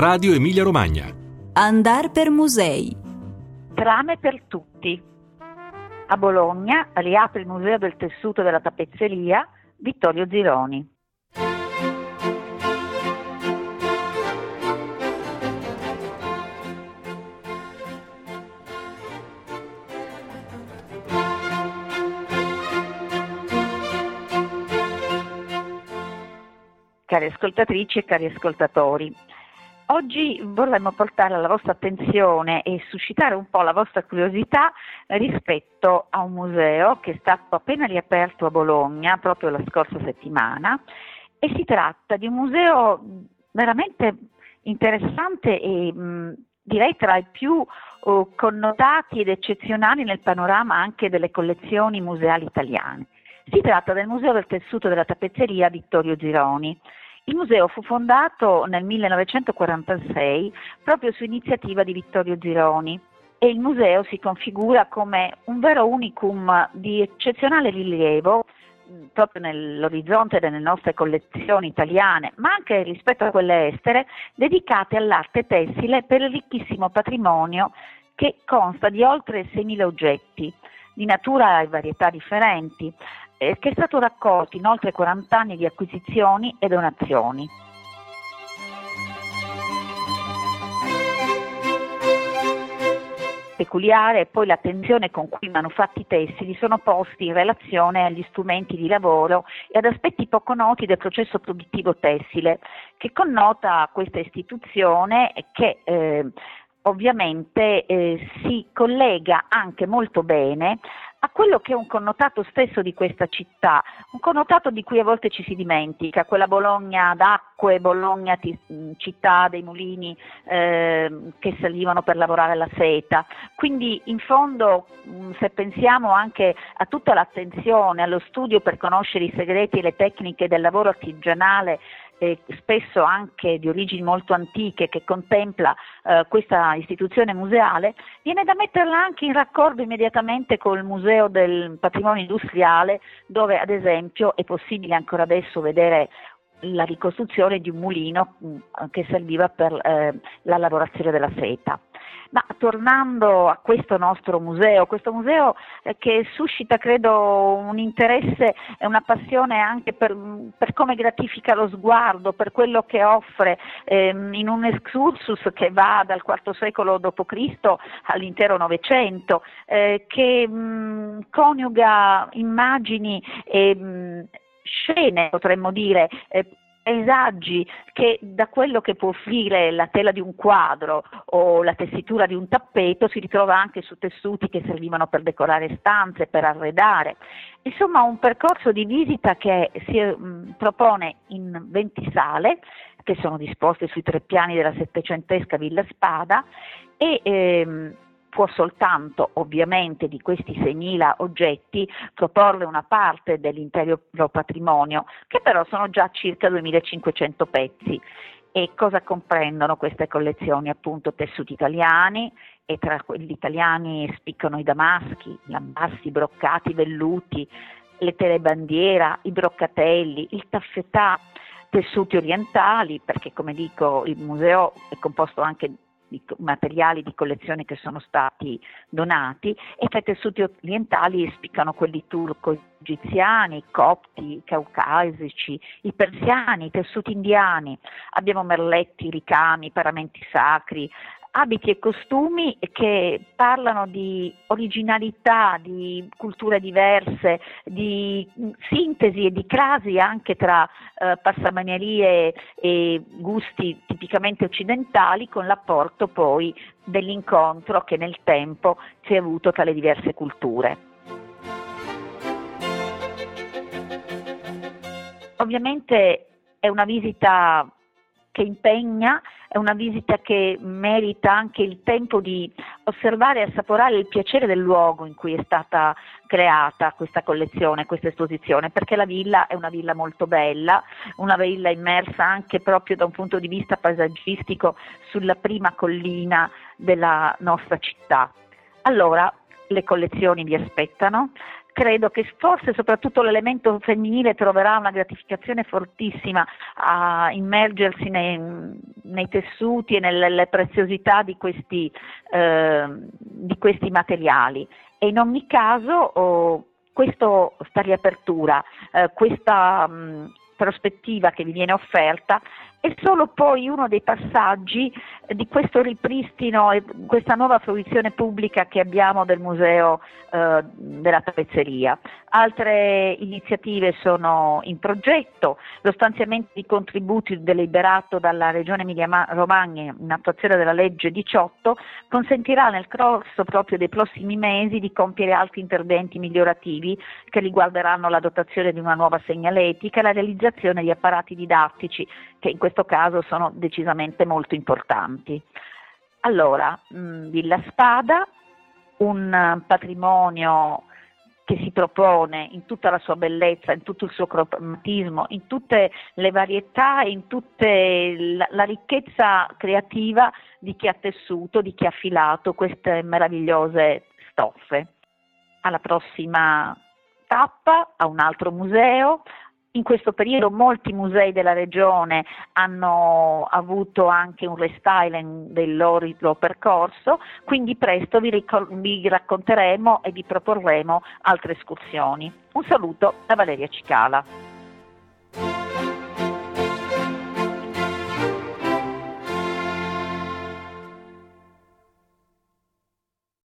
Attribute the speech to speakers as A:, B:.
A: Radio Emilia Romagna.
B: Andar per musei.
C: Trame per tutti. A Bologna riapre il Museo del Tessuto della Tappezzeria Vittorio Zironi. Cari ascoltatrici e cari ascoltatori, oggi vorremmo portare alla vostra attenzione e suscitare un po' la vostra curiosità rispetto a un museo che è stato appena riaperto a Bologna proprio la scorsa settimana e si tratta di un museo veramente interessante e mh, direi tra i più uh, connotati ed eccezionali nel panorama anche delle collezioni museali italiane. Si tratta del Museo del Tessuto della Tappezzeria Vittorio Gironi. Il museo fu fondato nel 1946 proprio su iniziativa di Vittorio Gironi e il museo si configura come un vero unicum di eccezionale rilievo proprio nell'orizzonte delle nostre collezioni italiane, ma anche rispetto a quelle estere, dedicate all'arte tessile per il ricchissimo patrimonio che consta di oltre 6.000 oggetti di natura e varietà differenti, eh, che è stato raccolto in oltre 40 anni di acquisizioni e donazioni. Peculiare è poi l'attenzione con cui i manufatti tessili sono posti in relazione agli strumenti di lavoro e ad aspetti poco noti del processo produttivo tessile, che connota questa istituzione che eh, ovviamente eh, si collega anche molto bene a quello che è un connotato stesso di questa città, un connotato di cui a volte ci si dimentica, quella Bologna d'acque, Bologna città dei mulini eh, che salivano per lavorare la seta. Quindi in fondo se pensiamo anche a tutta l'attenzione, allo studio per conoscere i segreti e le tecniche del lavoro artigianale eh, spesso anche di origini molto antiche, che contempla eh, questa istituzione museale, viene da metterla anche in raccordo immediatamente col Museo del Patrimonio Industriale, dove ad esempio è possibile ancora adesso vedere la ricostruzione di un mulino mh, che serviva per eh, la lavorazione della seta. Ma tornando a questo nostro museo, questo museo eh, che suscita credo un interesse e una passione anche per, per, come gratifica lo sguardo, per quello che offre ehm, in un excursus che va dal IV secolo d.C. all'intero Novecento, eh, che mh, coniuga immagini e mh, scene, potremmo dire, eh, paesaggi che da quello che può offrire la tela di un quadro o la tessitura di un tappeto si ritrova anche su tessuti che servivano per decorare stanze, per arredare. Insomma un percorso di visita che si mh, propone in 20 sale che sono disposte sui tre piani della settecentesca Villa Spada e ehm, può soltanto ovviamente di questi 6.000 oggetti proporre una parte dell'intero patrimonio, che però sono già circa 2.500 pezzi. E cosa comprendono queste collezioni? Appunto tessuti italiani e tra quelli italiani spiccano i damaschi, gli ambassi, i broccati, i velluti, le telebandiera, i broccatelli, il taffetà, tessuti orientali, perché come dico il museo è composto anche di materiali di collezione che sono stati donati. E tra i tessuti orientali spiccano quelli turco-egiziani, copti, caucasici, i persiani, i tessuti indiani, abbiamo merletti, ricami, paramenti sacri, abiti e costumi che parlano di originalità, di culture diverse, di sintesi e di crasi anche tra eh, passamanierie e gusti tipicamente occidentali con l'apporto poi dell'incontro che nel tempo si è avuto tra le diverse culture. Ovviamente è una visita che impegna, è una visita che merita anche il tempo di osservare e assaporare il piacere del luogo in cui è stata creata questa collezione, questa esposizione, perché la villa è una villa molto bella, una villa immersa anche proprio da un punto di vista paesaggistico sulla prima collina della nostra città. Allora, le collezioni vi aspettano, credo che forse soprattutto l'elemento femminile troverà una gratificazione fortissima a immergersi nei, nei tessuti e nelle preziosità di questi, eh, di questi materiali. E in ogni caso oh, questo, questa riapertura, eh, questa mh, prospettiva che vi viene offerta è solo poi uno dei passaggi di questo ripristino e questa nuova fruizione pubblica che abbiamo del Museo eh, della Tappezzeria. Altre iniziative sono in progetto, lo stanziamento di contributi deliberato dalla Regione Emilia-Romagna in attuazione della legge 18 consentirà nel corso proprio dei prossimi mesi di compiere altri interventi migliorativi che riguarderanno la dotazione di una nuova segnaletica e la realizzazione di apparati didattici che in caso sono decisamente molto importanti. Allora, mh, Villa Spada, un patrimonio che si propone in tutta la sua bellezza, in tutto il suo cromatismo, in tutte le varietà in tutta la, la, ricchezza creativa di chi ha tessuto, di chi ha filato queste meravigliose stoffe. Alla prossima tappa, a un altro museo, in questo periodo molti musei della regione hanno avuto anche un restyling del loro percorso, quindi presto vi, ricor- vi racconteremo e vi proporremo altre escursioni. Un saluto da Valeria Cicala.